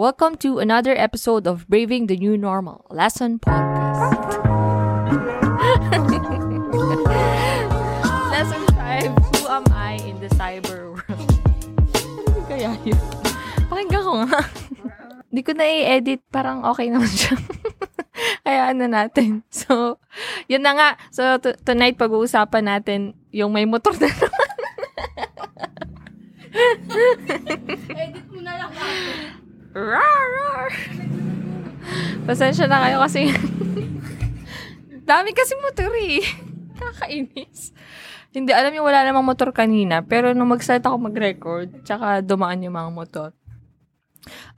Welcome to another episode of Braving the New Normal Lesson Podcast. Lesson 5, Who am I in the cyber world? Ano kaya yun? Pakinggan ko nga. Hindi ko na i-edit. Parang okay naman siya. Hayaan na natin. So, yun na nga. So, t- tonight pag-uusapan natin yung may motor na naman. Edit mo na lang ako. Rar, rar. Pasensya na kayo kasi dami kasi motor eh. Kakainis. Hindi, alam niyo, wala namang motor kanina. Pero nung mag-start ako mag-record, tsaka dumaan yung mga motor.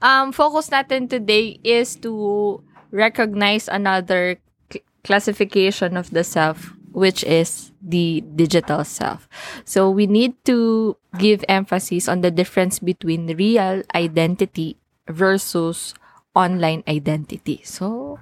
Um, focus natin today is to recognize another cl- classification of the self, which is the digital self. So we need to give emphasis on the difference between real identity versus online identity. So,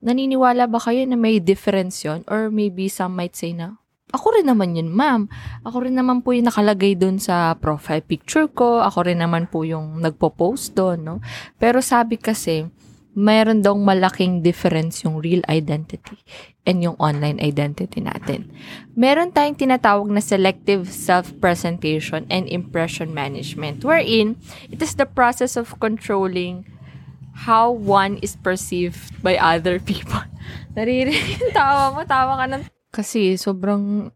naniniwala ba kayo na may difference yon Or maybe some might say na, ako rin naman yun, ma'am. Ako rin naman po yung nakalagay dun sa profile picture ko. Ako rin naman po yung nagpo-post doon, no? Pero sabi kasi, mayroon daw malaking difference yung real identity and yung online identity natin. Meron tayong tinatawag na selective self-presentation and impression management wherein it is the process of controlling how one is perceived by other people. Naririnig yung tawa mo, tawa ka ng... Kasi sobrang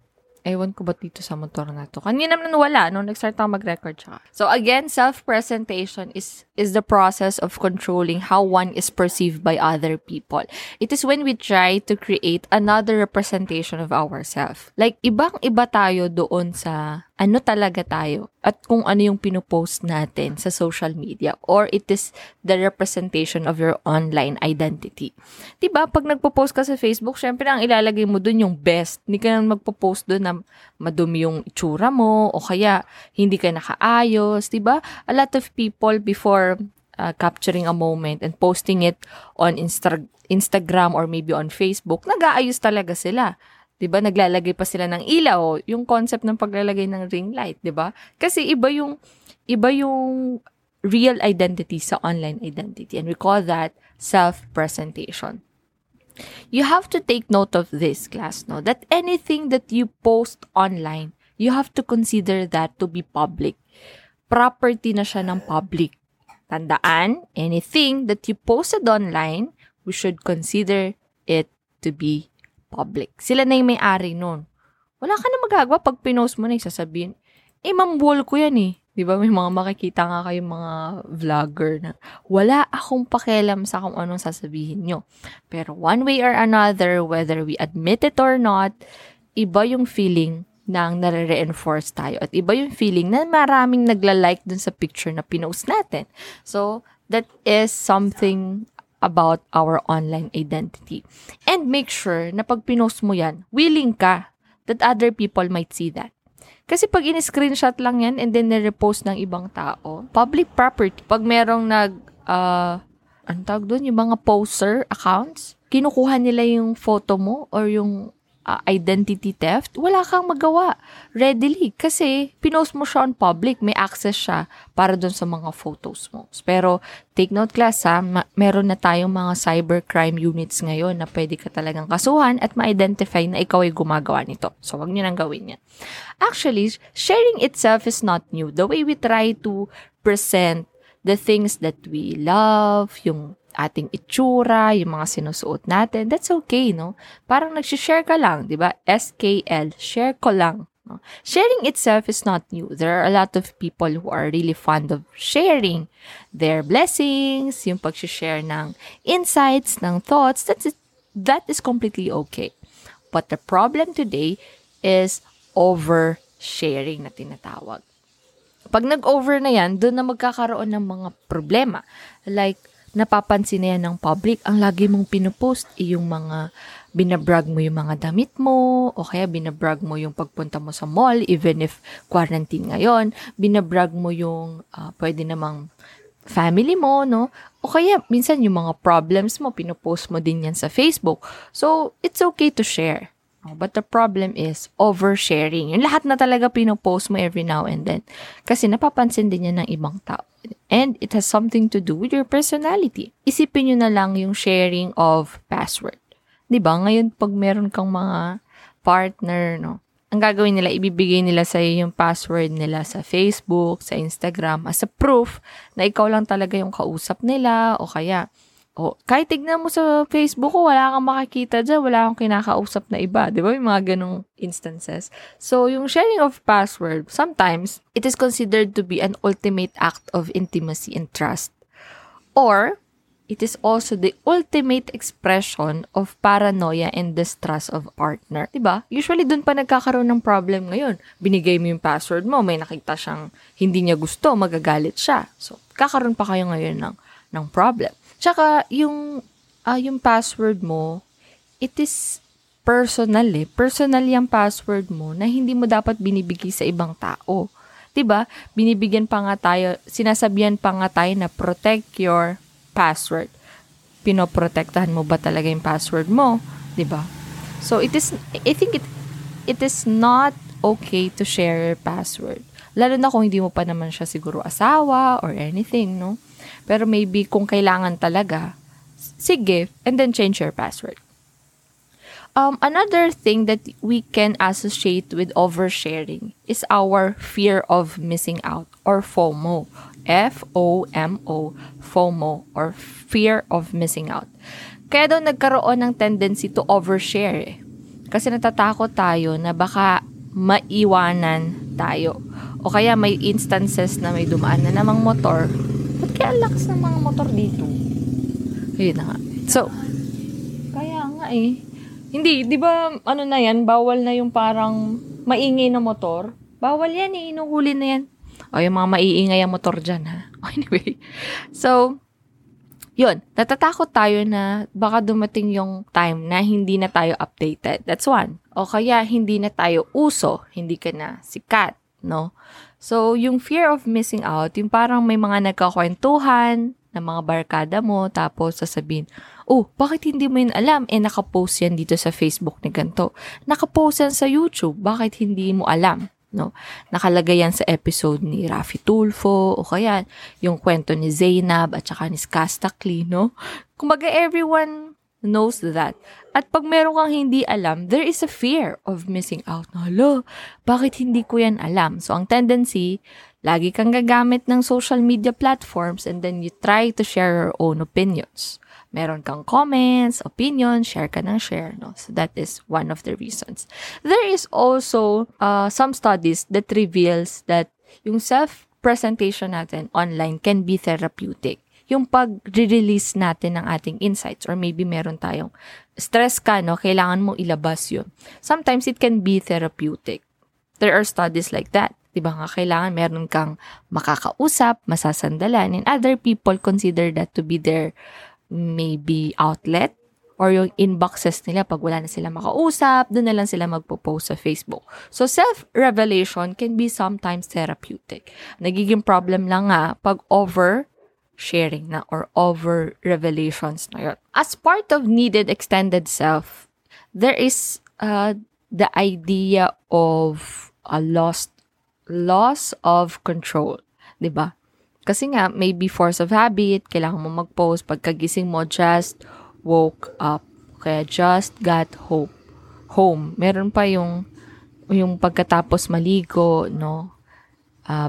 Ewan ko ba dito sa motor na to. Kanina naman wala, no? Nag-start ako mag-record siya. So again, self-presentation is is the process of controlling how one is perceived by other people. It is when we try to create another representation of ourselves. Like, ibang-iba tayo doon sa ano talaga tayo at kung ano yung pinupost natin sa social media or it is the representation of your online identity. 'Di ba Pag nagpo-post ka sa Facebook, syempre ang ilalagay mo doon yung best. Hindi ka nang magpo-post doon na madumi yung itsura mo o kaya hindi ka nakaayos, 'di ba A lot of people before uh, capturing a moment and posting it on Insta- Instagram or maybe on Facebook, nag-aayos talaga sila. 'di ba? Naglalagay pa sila ng ilaw, yung concept ng paglalagay ng ring light, 'di ba? Kasi iba yung iba yung real identity sa online identity and we call that self-presentation. You have to take note of this class, no? That anything that you post online, you have to consider that to be public. Property na siya ng public. Tandaan, anything that you posted online, we should consider it to be public. Sila na yung may-ari nun. Wala ka na magagawa pag pinost mo na sasabihin, eh, mambol ko yan eh. Di ba may mga makikita nga kayo mga vlogger na wala akong pakialam sa kung anong sasabihin nyo. Pero one way or another, whether we admit it or not, iba yung feeling na nare-reinforce tayo. At iba yung feeling na maraming nagla-like dun sa picture na pinost natin. So, that is something about our online identity. And make sure na pag pinost mo yan, willing ka that other people might see that. Kasi pag in-screenshot lang yan and then nire-post ng ibang tao, public property. Pag merong nag, uh, ang tawag doon, yung mga poster accounts, kinukuha nila yung photo mo or yung uh, identity theft, wala kang magawa readily kasi pinost mo siya on public, may access siya para dun sa mga photos mo. Pero take note class ha, ma- meron na tayong mga cybercrime units ngayon na pwede ka talagang kasuhan at ma-identify na ikaw ay gumagawa nito. So, wag nyo nang gawin yan. Actually, sharing itself is not new. The way we try to present the things that we love, yung ating itsura, yung mga sinusuot natin, that's okay, no? Parang nag-share ka lang, di ba? SKL, share ko lang. No? Sharing itself is not new. There are a lot of people who are really fond of sharing their blessings, yung pag-share ng insights, ng thoughts, that's it, that is completely okay. But the problem today is oversharing na tinatawag. Pag nag-over na yan, doon na magkakaroon ng mga problema. Like, napapansin na yan ng public, ang lagi mong pinupost yung mga binabrag mo yung mga damit mo, o kaya binabrag mo yung pagpunta mo sa mall, even if quarantine ngayon, binabrag mo yung uh, pwede namang family mo, no? O kaya, minsan yung mga problems mo, pinupost mo din yan sa Facebook. So, it's okay to share. Oh, But the problem is oversharing. Yung lahat na talaga pinopost mo every now and then. Kasi napapansin din yan ng ibang tao. And it has something to do with your personality. Isipin nyo na lang yung sharing of password. ba Ngayon, pag meron kang mga partner, no, ang gagawin nila, ibibigay nila sa yung password nila sa Facebook, sa Instagram, as a proof na ikaw lang talaga yung kausap nila, o kaya, o kahit tignan mo sa Facebook ko, wala kang makakita dyan, wala kang kinakausap na iba. Di ba? Yung mga ganong instances. So, yung sharing of password, sometimes, it is considered to be an ultimate act of intimacy and trust. Or, it is also the ultimate expression of paranoia and distrust of partner. 'Di ba? Usually dun pa nagkakaroon ng problem ngayon. Binigay mo yung password mo, may nakita siyang hindi niya gusto, magagalit siya. So, kakaroon pa kayo ngayon ng ng problem. Tsaka yung uh, yung password mo, it is personal eh. Personal yung password mo na hindi mo dapat binibigay sa ibang tao. 'Di ba? Binibigyan pa nga tayo, sinasabihan pa nga tayo na protect your password. Pinoprotektahan mo ba talaga yung password mo? 'Di ba? So it is I think it it is not okay to share your password. Lalo na kung hindi mo pa naman siya siguro asawa or anything, no? Pero maybe kung kailangan talaga, sige, and then change your password. Um, another thing that we can associate with oversharing is our fear of missing out or FOMO F-O-M-O, FOMO, or fear of missing out. Kaya daw nagkaroon ng tendency to overshare eh. Kasi natatakot tayo na baka maiwanan tayo. O kaya may instances na may dumaan na namang motor. Kaya lakas ng mga motor dito? Ayun na nga. So, kaya nga eh. Hindi, di ba ano na yan, bawal na yung parang maingay na motor? Bawal yan eh, inuhuli na yan. O yung mga maiingay ang motor dyan, ha? Anyway. So, yun. Natatakot tayo na baka dumating yung time na hindi na tayo updated. That's one. O kaya hindi na tayo uso. Hindi ka na sikat, no? So, yung fear of missing out, yung parang may mga nagkakwentuhan ng mga barkada mo, tapos sasabihin, oh, bakit hindi mo yun alam? Eh, nakapost yan dito sa Facebook ni ganito. Nakapost yan sa YouTube. Bakit hindi mo alam? no? Nakalagay yan sa episode ni Rafi Tulfo o kaya yung kwento ni Zainab at saka ni Skastakli, no? Kumbaga everyone knows that. At pag meron kang hindi alam, there is a fear of missing out. Hala, bakit hindi ko yan alam? So, ang tendency, lagi kang gagamit ng social media platforms and then you try to share your own opinions meron kang comments, opinion, share ka ng share. No? So that is one of the reasons. There is also uh, some studies that reveals that yung self-presentation natin online can be therapeutic. Yung pag-release natin ng ating insights or maybe meron tayong stress ka, no? kailangan mo ilabas yun. Sometimes it can be therapeutic. There are studies like that. Di ba nga, kailangan meron kang makakausap, masasandalan, and other people consider that to be their maybe outlet or yung inboxes nila pag wala na sila makausap, doon na lang sila magpo-post sa Facebook. So, self-revelation can be sometimes therapeutic. Nagiging problem lang nga pag over sharing na or over revelations na yun. As part of needed extended self, there is uh, the idea of a lost loss of control, 'di ba? Kasi nga, maybe force of habit, kailangan mo mag-post, pagkagising mo, just woke up. Kaya just got hope. Home. Meron pa yung, yung pagkatapos maligo, no? Uh,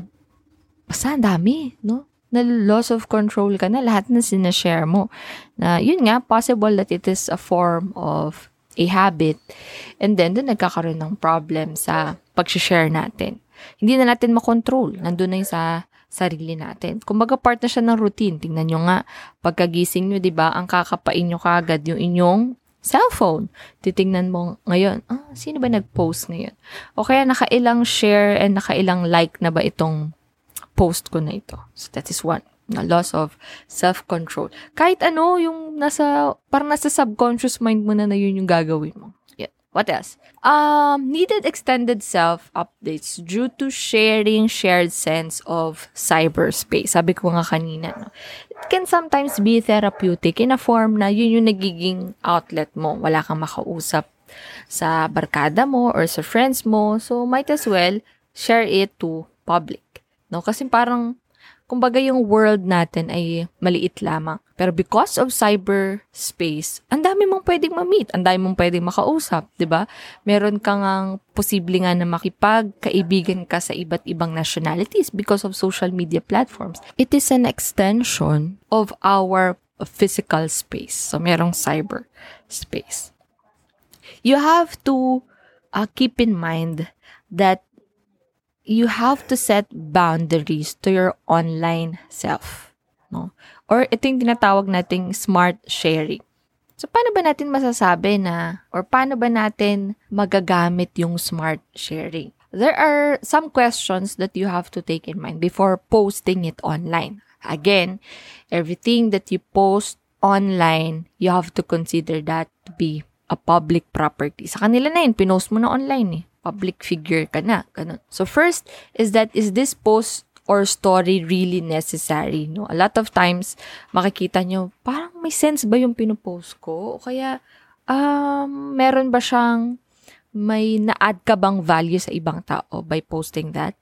basta ang dami, no? Na loss of control ka na, lahat na sinashare mo. Na yun nga, possible that it is a form of a habit. And then, doon nagkakaroon ng problem sa pag-share natin. Hindi na natin makontrol. Nandun na yung sa sarili natin. Kumbaga part na siya ng routine. Tingnan nyo nga, pagkagising nyo, di ba, ang kakapain nyo kagad yung inyong cellphone. Titingnan mo ngayon, ah, sino ba nag-post ngayon? O kaya nakailang share and nakailang like na ba itong post ko na ito. So that is one na loss of self-control. Kahit ano, yung nasa, parang nasa subconscious mind mo na na yun yung gagawin mo. What else? Um, needed extended self updates due to sharing shared sense of cyberspace. Sabi ko nga kanina, no? It can sometimes be therapeutic in a form na yun yung nagiging outlet mo. Wala kang makausap sa barkada mo or sa friends mo. So, might as well share it to public. No? Kasi parang kumbaga yung world natin ay maliit lamang. Pero because of cyberspace, ang dami mong pwedeng ma-meet, ang dami mong pwedeng makausap, 'di ba? Meron kang ang posible nga na makipagkaibigan ka sa iba't ibang nationalities because of social media platforms. It is an extension of our physical space. So merong cyber space. You have to uh, keep in mind that you have to set boundaries to your online self. No? Or ito yung tinatawag nating smart sharing. So, paano ba natin masasabi na, or paano ba natin magagamit yung smart sharing? There are some questions that you have to take in mind before posting it online. Again, everything that you post online, you have to consider that to be a public property. Sa kanila na yun, pinost mo na online eh public figure ka na. Ganun. So first is that, is this post or story really necessary? No? A lot of times, makikita nyo, parang may sense ba yung pinupost ko? O kaya, um, meron ba siyang may na-add ka bang value sa ibang tao by posting that?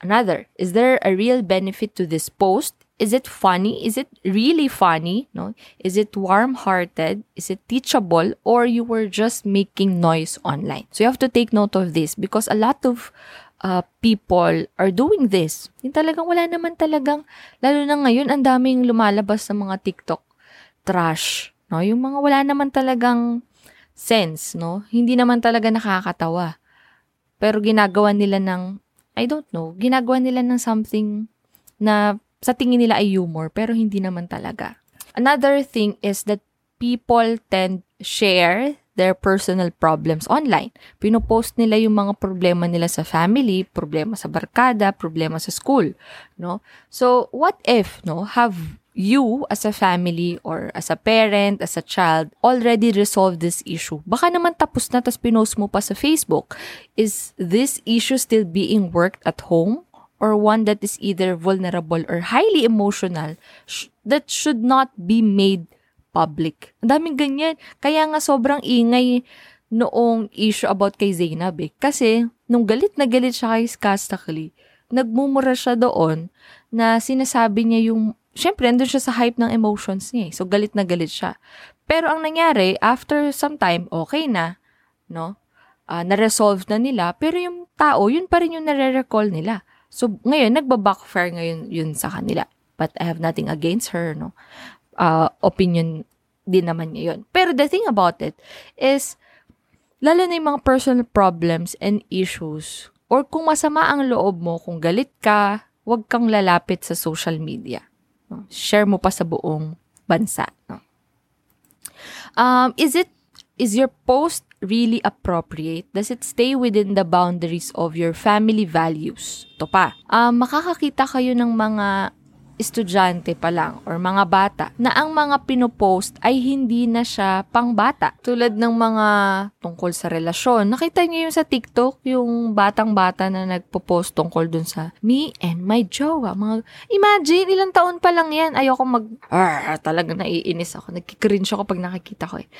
Another, is there a real benefit to this post? Is it funny? Is it really funny? No? Is it warm-hearted? Is it teachable? Or you were just making noise online? So you have to take note of this because a lot of uh, people are doing this. Yung talagang wala naman talagang, lalo na ngayon, ang daming lumalabas sa mga TikTok trash. No? Yung mga wala naman talagang sense, no? Hindi naman talaga nakakatawa. Pero ginagawa nila ng, I don't know, ginagawa nila ng something na sa tingin nila ay humor, pero hindi naman talaga. Another thing is that people tend share their personal problems online. Pinopost nila yung mga problema nila sa family, problema sa barkada, problema sa school, no? So, what if, no, have you as a family or as a parent, as a child, already resolved this issue? Baka naman tapos na tapos pinost mo pa sa Facebook. Is this issue still being worked at home? Or one that is either vulnerable or highly emotional sh- that should not be made public. Ang daming ganyan. Kaya nga sobrang ingay noong issue about kay Zainab eh. Kasi nung galit na galit siya kay Skastakli, nagmumura siya doon na sinasabi niya yung, syempre, andun siya sa hype ng emotions niya eh. So, galit na galit siya. Pero ang nangyari, after some time, okay na, no? Uh, na-resolve na nila, pero yung tao, yun pa rin yung nare-recall nila. So, ngayon, nagba-backfire ngayon yun sa kanila. But I have nothing against her, no? Uh, opinion din naman niya yun. Pero the thing about it is, lalo na yung mga personal problems and issues, or kung masama ang loob mo, kung galit ka, huwag kang lalapit sa social media. No? Share mo pa sa buong bansa. No? Um, is it, is your post really appropriate? Does it stay within the boundaries of your family values? To pa. Um, makakakita kayo ng mga estudyante pa lang or mga bata na ang mga pinopost ay hindi na siya pang bata. Tulad ng mga tungkol sa relasyon. Nakita niyo yung sa TikTok, yung batang-bata na nagpo-post tungkol dun sa me and my jowa. Mga, imagine, ilang taon pa lang yan. Ayoko mag, ah, talaga naiinis ako. Nagkikringe ako pag nakikita ko eh.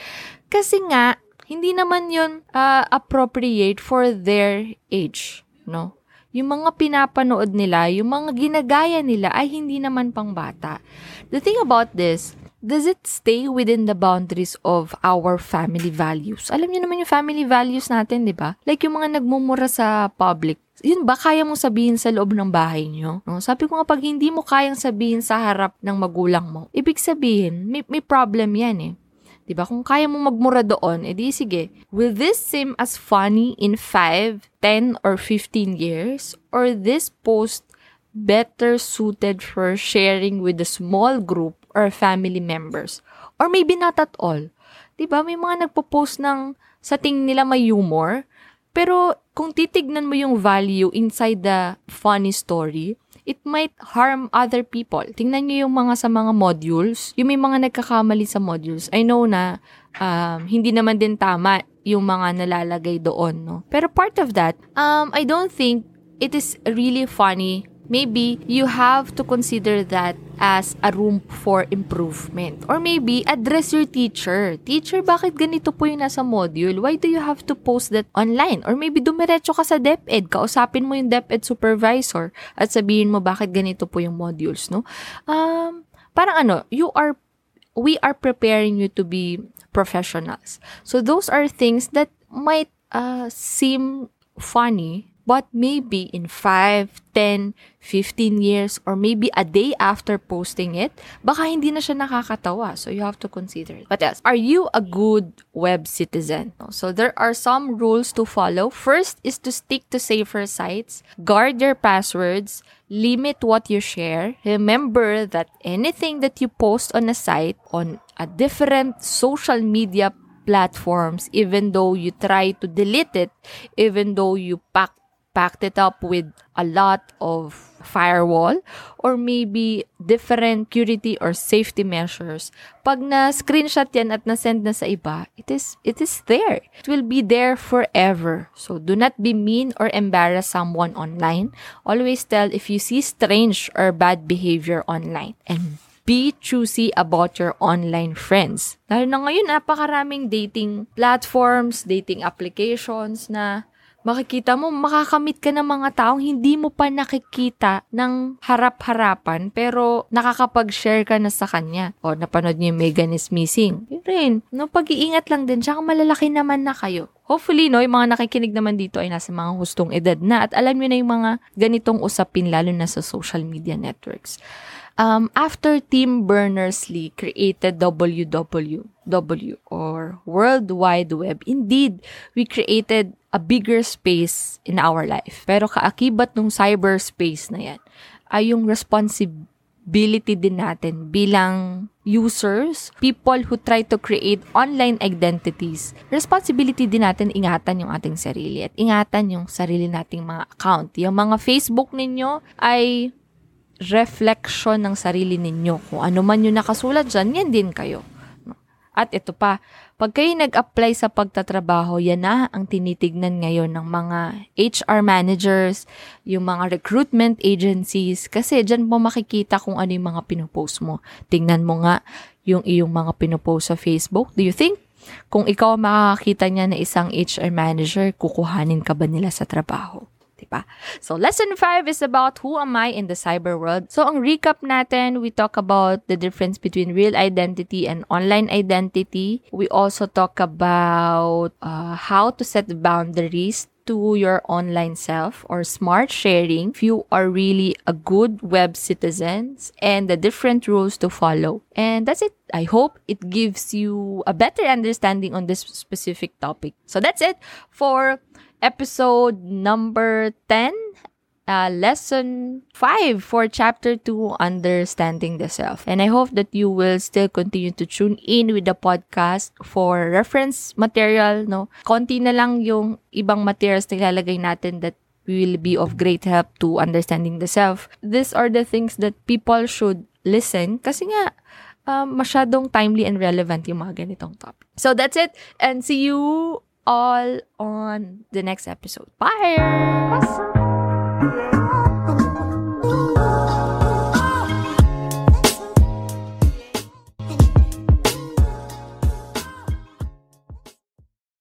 Kasi nga, hindi naman yun uh, appropriate for their age, no? Yung mga pinapanood nila, yung mga ginagaya nila ay hindi naman pang bata. The thing about this, does it stay within the boundaries of our family values? Alam niyo naman yung family values natin, di ba? Like yung mga nagmumura sa public, yun ba kaya mong sabihin sa loob ng bahay nyo? No? Sabi ko nga, pag hindi mo kayang sabihin sa harap ng magulang mo, ibig sabihin, may, may problem yan eh. 'Di ba? Kung kaya mo magmura doon, edi sige. Will this seem as funny in 5, 10 or 15 years or this post better suited for sharing with a small group or family members or maybe not at all? 'Di ba? May mga nagpo-post ng sa tingin nila may humor, pero kung titignan mo yung value inside the funny story, it might harm other people. Tingnan niyo yung mga sa mga modules, yung may mga nagkakamali sa modules. I know na um, hindi naman din tama yung mga nalalagay doon, no? Pero part of that, um, I don't think it is really funny. Maybe you have to consider that as a room for improvement. Or maybe, address your teacher. Teacher, bakit ganito po yung nasa module? Why do you have to post that online? Or maybe, dumiretso ka sa DepEd, kausapin mo yung DepEd supervisor at sabihin mo bakit ganito po yung modules, no? Um, parang ano, you are, we are preparing you to be professionals. So, those are things that might uh, seem funny but maybe in 5, 10, 15 years, or maybe a day after posting it, baka hindi na siya nakakatawa. So you have to consider it. What else? Are you a good web citizen? So there are some rules to follow. First is to stick to safer sites, guard your passwords, limit what you share. Remember that anything that you post on a site, on a different social media platforms, even though you try to delete it, even though you pack packed it up with a lot of firewall or maybe different security or safety measures. Pag na screenshot yan at na-send na sa iba, it is it is there. It will be there forever. So do not be mean or embarrass someone online. Always tell if you see strange or bad behavior online. And be choosy about your online friends. Lalo na ngayon, napakaraming dating platforms, dating applications na makikita mo, makakamit ka ng mga taong hindi mo pa nakikita ng harap-harapan, pero nakakapag-share ka na sa kanya. O, napanood niyo yung Megan is Missing. Yun rin. No, pag-iingat lang din, tsaka malalaki naman na kayo. Hopefully, no, yung mga nakikinig naman dito ay nasa mga hustong edad na at alam niyo na yung mga ganitong usapin, lalo na sa social media networks. Um, after Tim Berners-Lee created WWW or World Wide Web, indeed, we created a bigger space in our life. Pero kaakibat ng cyberspace na yan ay yung responsibility din natin bilang users, people who try to create online identities. Responsibility din natin ingatan yung ating sarili at ingatan yung sarili nating mga account. Yung mga Facebook ninyo ay reflection ng sarili ninyo. Kung ano man yung nakasulat dyan, yan din kayo. At ito pa, pag kayo nag-apply sa pagtatrabaho, yan na ang tinitignan ngayon ng mga HR managers, yung mga recruitment agencies, kasi dyan mo makikita kung ano yung mga pinopost mo. Tingnan mo nga yung iyong mga pinopost sa Facebook. Do you think kung ikaw makakakita niya na isang HR manager, kukuhanin ka ba nila sa trabaho? Diba? So, lesson 5 is about who am I in the cyber world. So, ang recap natin, we talk about the difference between real identity and online identity. We also talk about uh, how to set boundaries to your online self or smart sharing if you are really a good web citizen and the different rules to follow. And that's it. I hope it gives you a better understanding on this specific topic. So that's it for episode number 10, uh, lesson 5 for chapter 2, Understanding the Self. And I hope that you will still continue to tune in with the podcast for reference material, no? Konti na lang yung ibang materials na ilalagay natin that will be of great help to understanding the self. These are the things that people should listen kasi nga, um, masyadong timely and relevant yung mga ganitong topic. So that's it and see you all on the next episode. Bye!